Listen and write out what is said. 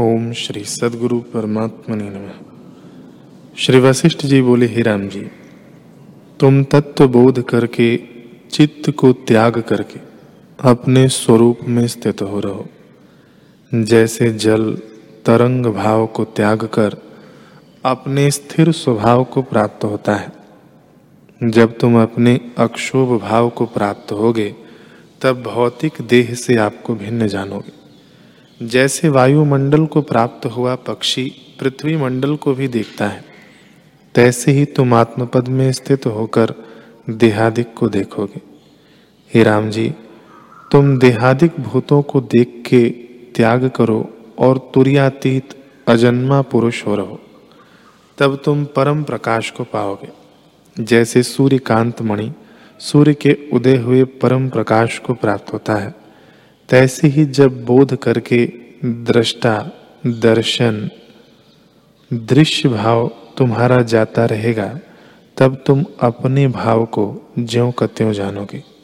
ओम श्री सदगुरु परमात्मा नमः। श्री वशिष्ठ जी बोले, ही राम जी, तुम तत्व बोध करके, चित्त को त्याग करके, अपने स्वरूप में स्थित हो रहो। जैसे जल तरंग भाव को त्याग कर, अपने स्थिर स्वभाव को प्राप्त होता है। जब तुम अपने अक्षोभ भाव को प्राप्त होगे, तब भौतिक देह से आपको भिन्न जानोगे। जैसे वायुमंडल को प्राप्त हुआ पक्षी पृथ्वी मंडल को भी देखता है। तैसे ही तुम आत्मपद में स्थित होकर देहादिक को देखोगे। हे राम जी तुम देहादिक भूतों को देख के त्याग करो और तुरियातीत अजन्मा पुरुष हो रहो। तब तुम परम प्रकाश को पाओगे। जैसे सूर्यकांत मणि, सूर्य के उदय हुए परम प्रकाश को प्राप्त होता है तैसे ही जब बोध करके दृष्टा, दर्शन, दृश्य भाव तुम्हारा जाता रहेगा, तब तुम अपने भाव को ज्यों का त्यों जानोगे।